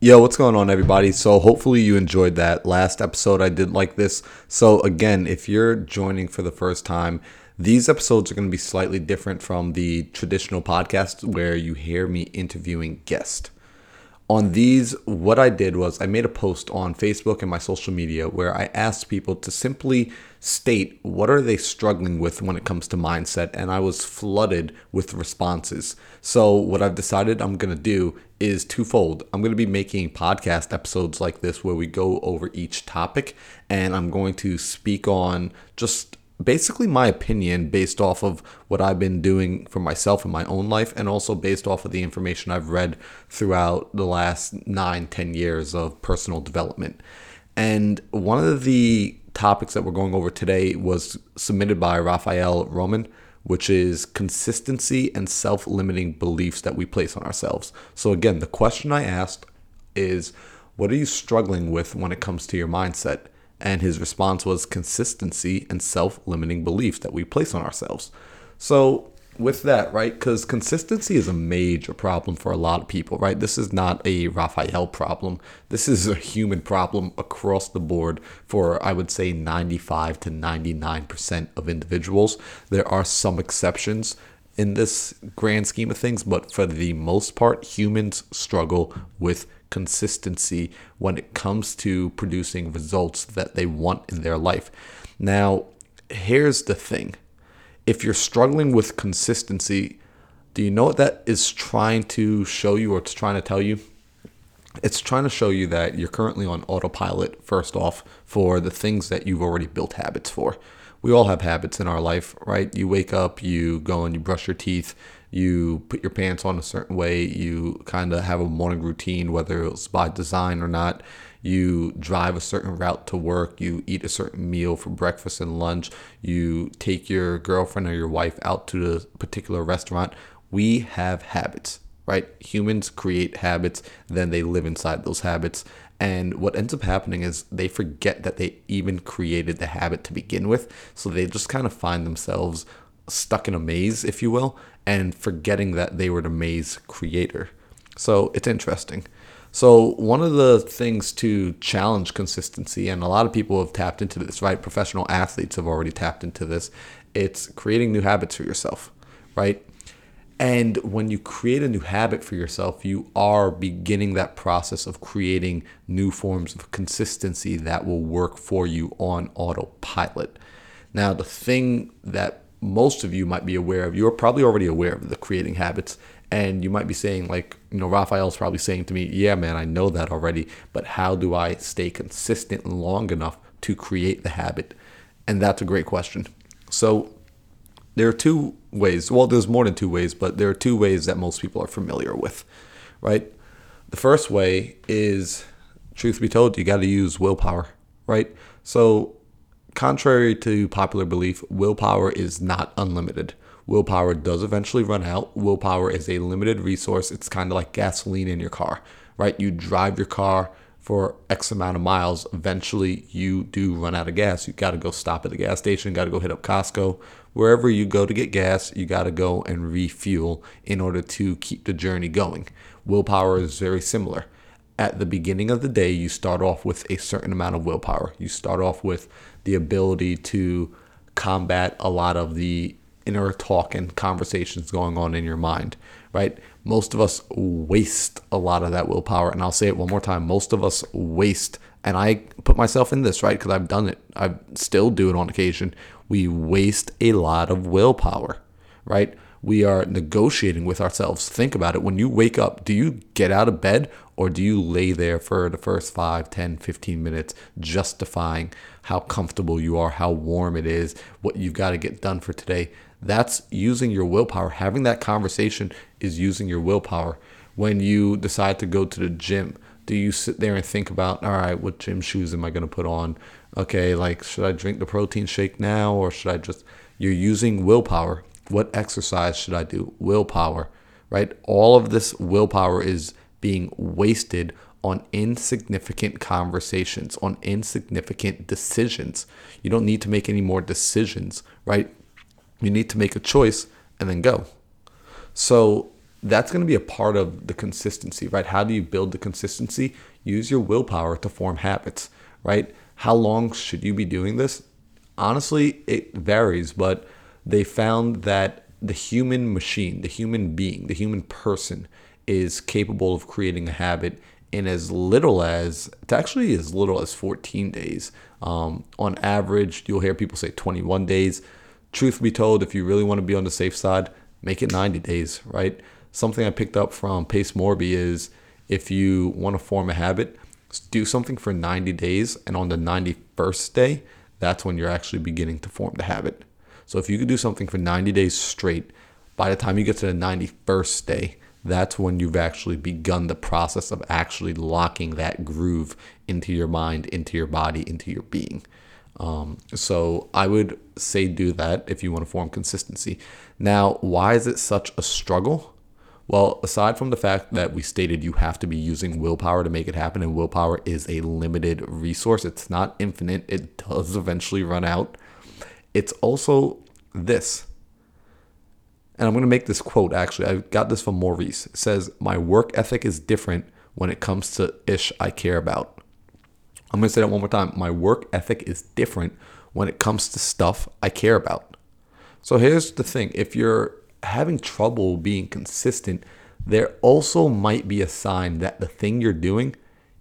Yo, what's going on, everybody? So, hopefully, you enjoyed that last episode. I did like this. So, again, if you're joining for the first time, these episodes are going to be slightly different from the traditional podcast where you hear me interviewing guests. On these, what I did was I made a post on Facebook and my social media where I asked people to simply state what are they struggling with when it comes to mindset and I was flooded with responses. So what I've decided I'm going to do is twofold. I'm going to be making podcast episodes like this where we go over each topic and I'm going to speak on just basically my opinion based off of what I've been doing for myself in my own life and also based off of the information I've read throughout the last nine, ten years of personal development. And one of the topics that we're going over today was submitted by Raphael Roman, which is consistency and self limiting beliefs that we place on ourselves. So, again, the question I asked is what are you struggling with when it comes to your mindset? And his response was consistency and self limiting beliefs that we place on ourselves. So, with that, right? Because consistency is a major problem for a lot of people, right? This is not a Raphael problem. This is a human problem across the board for, I would say, 95 to 99% of individuals. There are some exceptions in this grand scheme of things, but for the most part, humans struggle with consistency when it comes to producing results that they want in their life. Now, here's the thing if you're struggling with consistency, do you know what that is trying to show you or it's trying to tell you? It's trying to show you that you're currently on autopilot, first off, for the things that you've already built habits for. We all have habits in our life, right? You wake up, you go and you brush your teeth, you put your pants on a certain way, you kind of have a morning routine, whether it's by design or not. You drive a certain route to work, you eat a certain meal for breakfast and lunch, you take your girlfriend or your wife out to a particular restaurant. We have habits, right? Humans create habits, then they live inside those habits. And what ends up happening is they forget that they even created the habit to begin with. So they just kind of find themselves stuck in a maze, if you will, and forgetting that they were the maze creator. So it's interesting. So, one of the things to challenge consistency, and a lot of people have tapped into this, right? Professional athletes have already tapped into this. It's creating new habits for yourself, right? And when you create a new habit for yourself, you are beginning that process of creating new forms of consistency that will work for you on autopilot. Now, the thing that most of you might be aware of, you're probably already aware of the creating habits. And you might be saying, like, you know, Raphael's probably saying to me, yeah, man, I know that already, but how do I stay consistent long enough to create the habit? And that's a great question. So, there are two ways. Well, there's more than two ways, but there are two ways that most people are familiar with, right? The first way is, truth be told, you got to use willpower, right? So, Contrary to popular belief, willpower is not unlimited. Willpower does eventually run out. Willpower is a limited resource. It's kind of like gasoline in your car, right? You drive your car for X amount of miles. Eventually, you do run out of gas. You got to go stop at the gas station, got to go hit up Costco. Wherever you go to get gas, you got to go and refuel in order to keep the journey going. Willpower is very similar. At the beginning of the day, you start off with a certain amount of willpower. You start off with the ability to combat a lot of the inner talk and conversations going on in your mind, right? Most of us waste a lot of that willpower. And I'll say it one more time most of us waste, and I put myself in this, right? Because I've done it, I still do it on occasion. We waste a lot of willpower, right? We are negotiating with ourselves. Think about it. When you wake up, do you get out of bed or do you lay there for the first 5, 10, 15 minutes justifying how comfortable you are, how warm it is, what you've got to get done for today? That's using your willpower. Having that conversation is using your willpower. When you decide to go to the gym, do you sit there and think about, all right, what gym shoes am I going to put on? Okay, like, should I drink the protein shake now or should I just. You're using willpower. What exercise should I do? Willpower, right? All of this willpower is being wasted on insignificant conversations, on insignificant decisions. You don't need to make any more decisions, right? You need to make a choice and then go. So that's going to be a part of the consistency, right? How do you build the consistency? Use your willpower to form habits, right? How long should you be doing this? Honestly, it varies, but they found that the human machine, the human being, the human person is capable of creating a habit in as little as it's actually as little as 14 days. Um, on average, you'll hear people say 21 days. Truth be told, if you really want to be on the safe side, make it 90 days, right? Something I picked up from Pace Morby is if you want to form a habit, do something for 90 days, and on the 91st day, that's when you're actually beginning to form the habit. So if you could do something for 90 days straight, by the time you get to the 91st day, that's when you've actually begun the process of actually locking that groove into your mind, into your body, into your being. Um, so I would say do that if you want to form consistency. Now, why is it such a struggle? Well, aside from the fact that we stated you have to be using willpower to make it happen, and willpower is a limited resource, it's not infinite, it does eventually run out. It's also this. And I'm going to make this quote actually. I got this from Maurice. It says, My work ethic is different when it comes to ish I care about. I'm going to say that one more time. My work ethic is different when it comes to stuff I care about. So here's the thing if you're having trouble being consistent, there also might be a sign that the thing you're doing,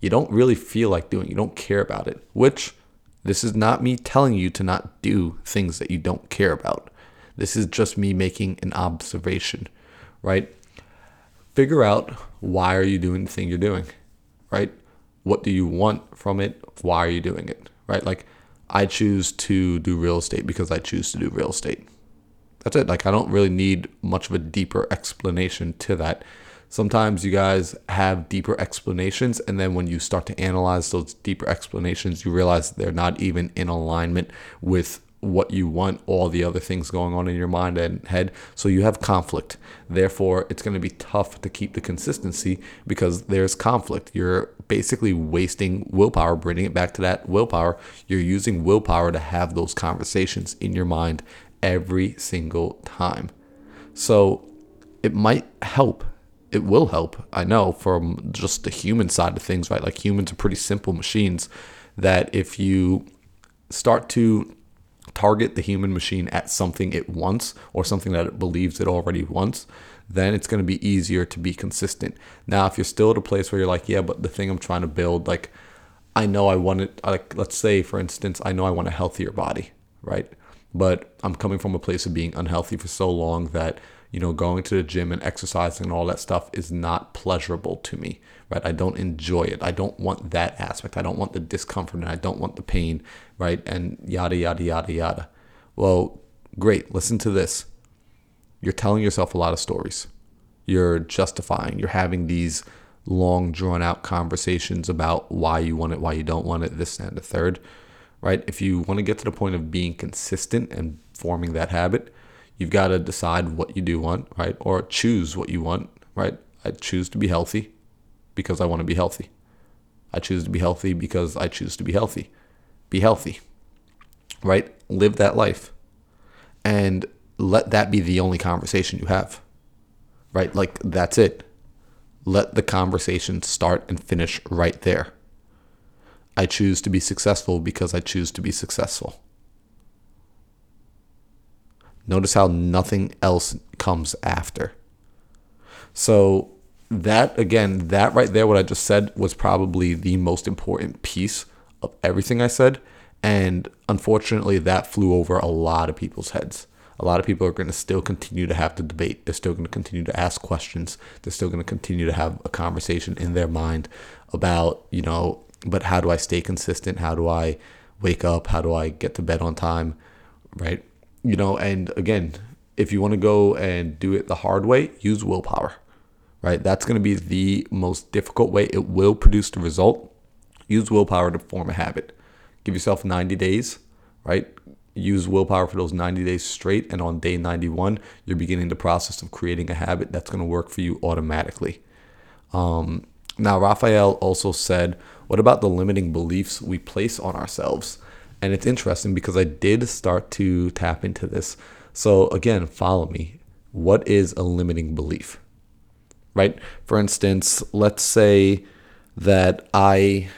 you don't really feel like doing, you don't care about it, which this is not me telling you to not do things that you don't care about. This is just me making an observation, right? Figure out why are you doing the thing you're doing, right? What do you want from it? Why are you doing it, right? Like I choose to do real estate because I choose to do real estate. That's it. Like I don't really need much of a deeper explanation to that. Sometimes you guys have deeper explanations, and then when you start to analyze those deeper explanations, you realize they're not even in alignment with what you want, all the other things going on in your mind and head. So you have conflict. Therefore, it's going to be tough to keep the consistency because there's conflict. You're basically wasting willpower, bringing it back to that willpower. You're using willpower to have those conversations in your mind every single time. So it might help. It will help, I know, from just the human side of things, right? Like humans are pretty simple machines that if you start to target the human machine at something it wants or something that it believes it already wants, then it's going to be easier to be consistent. Now, if you're still at a place where you're like, yeah, but the thing I'm trying to build, like, I know I want it, like, let's say, for instance, I know I want a healthier body, right? But I'm coming from a place of being unhealthy for so long that, you know, going to the gym and exercising and all that stuff is not pleasurable to me, right? I don't enjoy it. I don't want that aspect. I don't want the discomfort and I don't want the pain, right? And yada, yada, yada, yada. Well, great. Listen to this. You're telling yourself a lot of stories. You're justifying, you're having these long, drawn out conversations about why you want it, why you don't want it, this and the third, right? If you want to get to the point of being consistent and forming that habit, you've got to decide what you do want, right? Or choose what you want, right? I choose to be healthy because I want to be healthy. I choose to be healthy because I choose to be healthy. Be healthy, right? Live that life. And let that be the only conversation you have, right? Like, that's it. Let the conversation start and finish right there. I choose to be successful because I choose to be successful. Notice how nothing else comes after. So, that again, that right there, what I just said was probably the most important piece of everything I said. And unfortunately, that flew over a lot of people's heads. A lot of people are going to still continue to have the debate. They're still going to continue to ask questions. They're still going to continue to have a conversation in their mind about, you know, but how do I stay consistent? How do I wake up? How do I get to bed on time? Right? You know, and again, if you want to go and do it the hard way, use willpower right? That's going to be the most difficult way. It will produce the result. Use willpower to form a habit. Give yourself 90 days, right? Use willpower for those 90 days straight. And on day 91, you're beginning the process of creating a habit that's going to work for you automatically. Um, now, Raphael also said, What about the limiting beliefs we place on ourselves? And it's interesting because I did start to tap into this. So, again, follow me. What is a limiting belief? right? For instance, let's say that I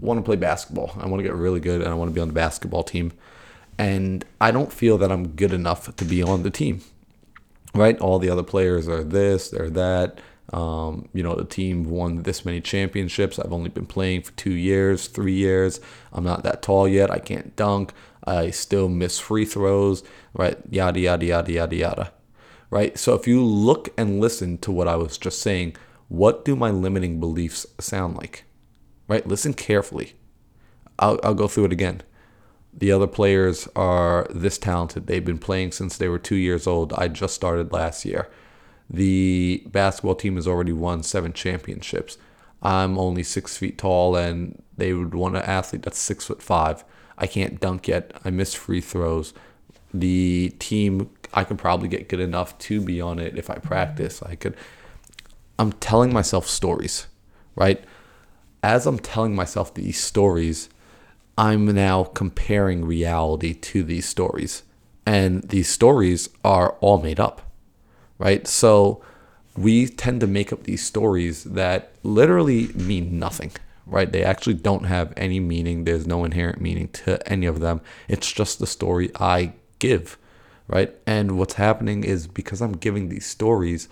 want to play basketball. I want to get really good and I want to be on the basketball team. And I don't feel that I'm good enough to be on the team, right? All the other players are this, they're that. Um, you know, the team won this many championships. I've only been playing for two years, three years. I'm not that tall yet. I can't dunk. I still miss free throws, right? Yada, yada, yada, yada, yada, right? So if you look and listen to what I was just saying, what do my limiting beliefs sound like? Right? Listen carefully. I'll, I'll go through it again. The other players are this talented. They've been playing since they were two years old. I just started last year. The basketball team has already won seven championships. I'm only six feet tall, and they would want an athlete that's six foot five. I can't dunk yet. I miss free throws. The team, I could probably get good enough to be on it if I mm-hmm. practice. I could. I'm telling myself stories, right? As I'm telling myself these stories, I'm now comparing reality to these stories. And these stories are all made up, right? So we tend to make up these stories that literally mean nothing right? They actually don't have any meaning. There's no inherent meaning to any of them. It's just the story I give, right? And what's happening is because I'm giving these stories,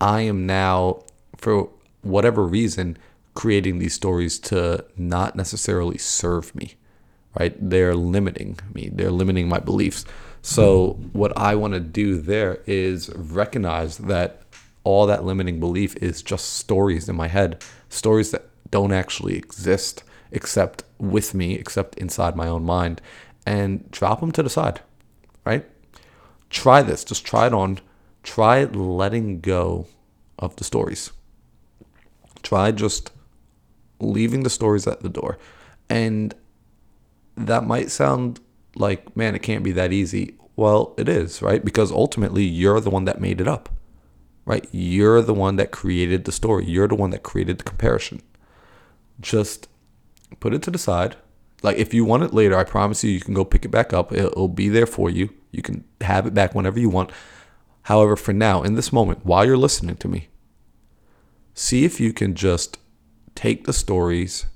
I am now, for whatever reason, creating these stories to not necessarily serve me, right? They're limiting me, they're limiting my beliefs. So, what I want to do there is recognize that all that limiting belief is just stories in my head, stories that don't actually exist except with me, except inside my own mind, and drop them to the side, right? Try this. Just try it on. Try letting go of the stories. Try just leaving the stories at the door. And that might sound like, man, it can't be that easy. Well, it is, right? Because ultimately, you're the one that made it up, right? You're the one that created the story. You're the one that created the comparison just put it to the side. Like if you want it later, I promise you, you can go pick it back up. It'll, be there for you. You can have it back whenever you want. However, for now, in this moment, while you're listening to me, see if you can just take the stories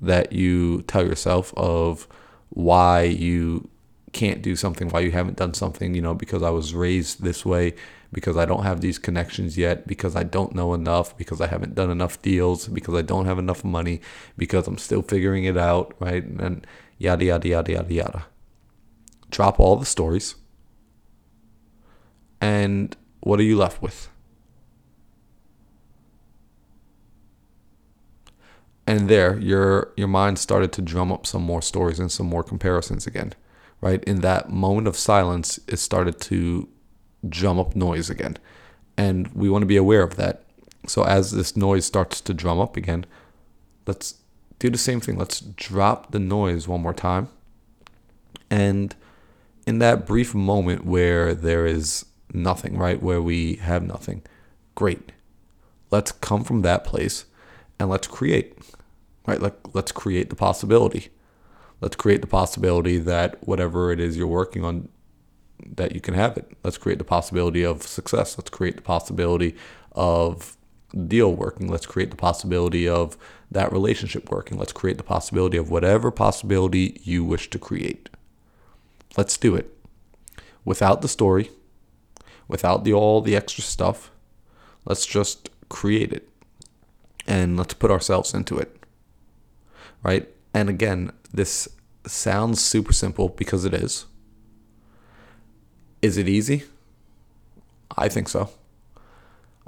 that you tell yourself of why you can't do something, why you haven't done something, you know, because I was raised this way, because I don't have these connections yet, because I don't know enough, because I haven't done enough deals, because I don't have enough money, because I'm still figuring it out, right? And yada, yada, yada, yada, yada. Drop all the stories. And what are you left with? And there, your your mind started to drum up some more stories and some more comparisons again right? In that moment of silence, it started to drum up noise again. And we want to be aware of that. So as this noise starts to drum up again, let's do the same thing. Let's drop the noise one more time. And in that brief moment where there is nothing, right? Where we have nothing, great. Let's come from that place and let's create, right? Like, let's create the possibility. Let's create the possibility that whatever it is you're working on that you can have it. Let's create the possibility of success. Let's create the possibility of deal working. Let's create the possibility of that relationship working. Let's create the possibility of whatever possibility you wish to create. Let's do it. Without the story without the all the extra stuff let's just create it and let's put ourselves into it right and again this sounds super simple because it is. Is it easy? I think so.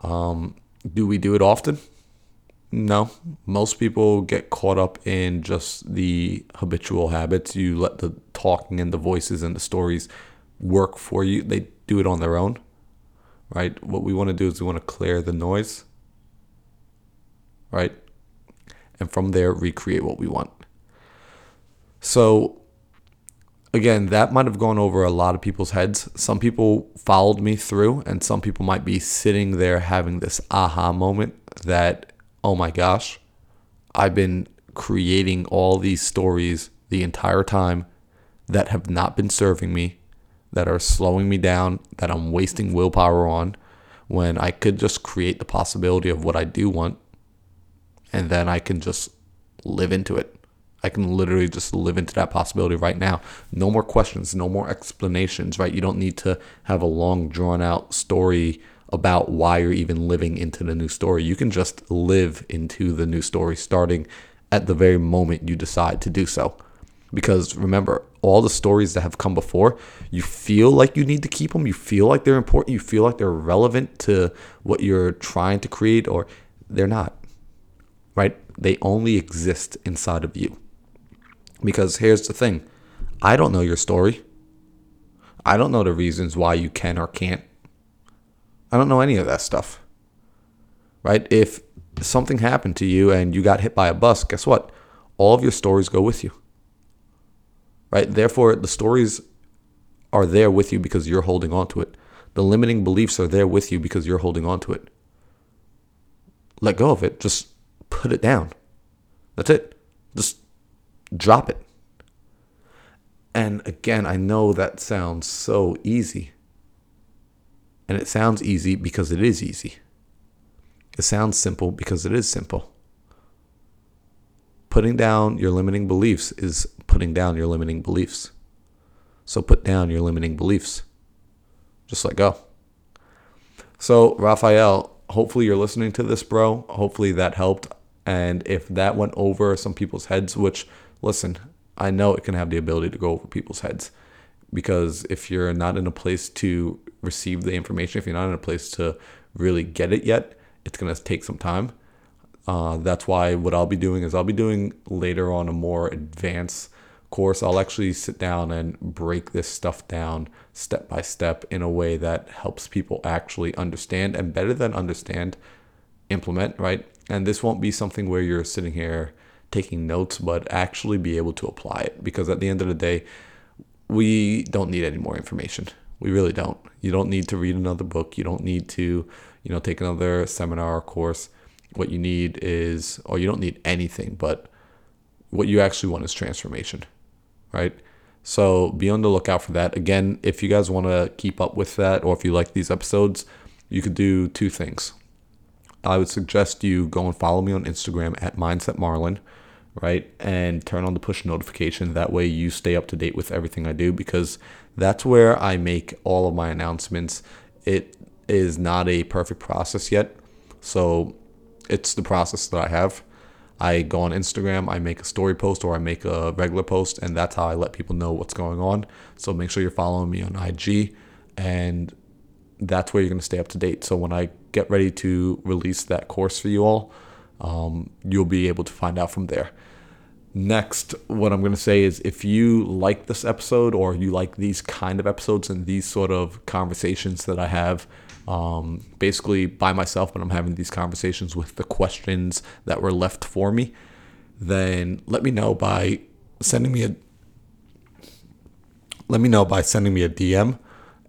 Um, do we do it often? No. Most people get caught up in just the habitual habits. You let the talking and the voices and the stories work for you. They do it on their own, right? What we want to do is we want to clear the noise, right? And from there, recreate what we want. So again, that might have gone over a lot of people's heads. Some people followed me through, and some people might be sitting there having this aha moment that, oh my gosh, I've been creating all these stories the entire time that have not been serving me, that are slowing me down, that I'm wasting willpower on, when I could just create the possibility of what I do want and then I can just live into it. I can literally just live into that possibility right now. No more questions, no more explanations, right? You don't need to have a long, drawn out story about why you're even living into the new story. You can just live into the new story starting at the very moment you decide to do so. Because remember, all the stories that have come before, you feel like you need to keep them. You feel like they're important. You feel like they're relevant to what you're trying to create, or they're not, right? They only exist inside of you. Because here's the thing I don't know your story. I don't know the reasons why you can or can't. I don't know any of that stuff. Right? If something happened to you and you got hit by a bus, guess what? All of your stories go with you. Right? Therefore, the stories are there with you because you're holding on to it. The limiting beliefs are there with you because you're holding on to it. Let go of it. Just put it down. That's it. Just drop it. And again, I know that sounds so easy. And it sounds easy because it is easy. It sounds simple because it is simple. Putting down your limiting beliefs is putting down your limiting beliefs. So put down your limiting beliefs. Just let go. So, Raphael, hopefully you're listening to this, bro. Hopefully that helped. And if that went over some people's heads, which listen, I know it can have the ability to go over people's heads because if you're not in a place to receive the information, if you're not in a place to really get it yet, it's going to take some time. Uh, that's why what I'll be doing is I'll be doing later on a more advanced course. I'll actually sit down and break this stuff down step by step in a way that helps people actually understand and better than understand, implement, right? And this won't be something where you're sitting here taking notes, but actually be able to apply it. Because at the end of the day, we don't need any more information. We really don't. You don't need to read another book. You don't need to, you know, take another seminar or course. What you need is, or you don't need anything, but what you actually want is transformation, right? So be on the lookout for that. Again, if you guys want to keep up with that, or if you like these episodes, you could do two things. I would suggest you go and follow me on Instagram at Mindset Marlin right? And turn on the push notification. That way you stay up to date with everything I do because that's where I make all of my announcements. It is not a perfect process yet. So it's the process that I have. I go on Instagram, I make a story post or I make a regular post, and that's how I let people know what's going on. So make sure you're following me on IG, and that's where you're going to stay up to date. So when I get ready to release that course for you all, um, you'll be able to find out from there. Next, what I'm going to say is if you like this episode or you like these kind of episodes and these sort of conversations that I have, um, basically by myself, but I'm having these conversations with the questions that were left for me, then let me know by sending me a let me know by sending me a DM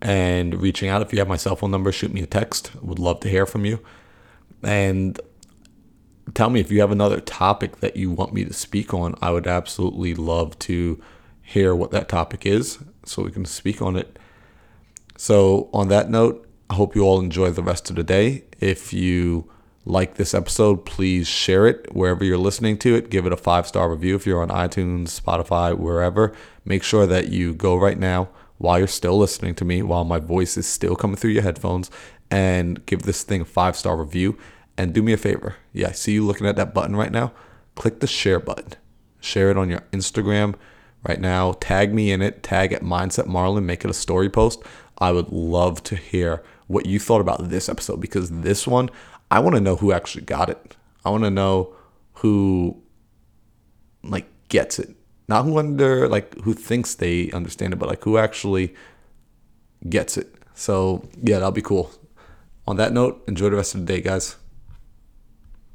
and reaching out. If you have my cell phone number, shoot me a text. Would love to hear from you. And tell me if you have another topic that you want me to speak on. I would absolutely love to hear what that topic is so we can speak on it. So, on that note, I hope you all enjoy the rest of the day. If you like this episode, please share it wherever you're listening to it. Give it a five star review if you're on iTunes, Spotify, wherever. Make sure that you go right now while you're still listening to me, while my voice is still coming through your headphones, and give this thing a five star review. And do me a favor. Yeah, I see you looking at that button right now. Click the share button. Share it on your Instagram right now. Tag me in it. Tag at Mindset Marlin. Make it a story post. I would love to hear what you thought about this episode because this one, I want to know who actually got it. I want to know who like gets it. Not who under like who thinks they understand it, but like who actually gets it. So yeah, that'll be cool. On that note, enjoy the rest of the day, guys.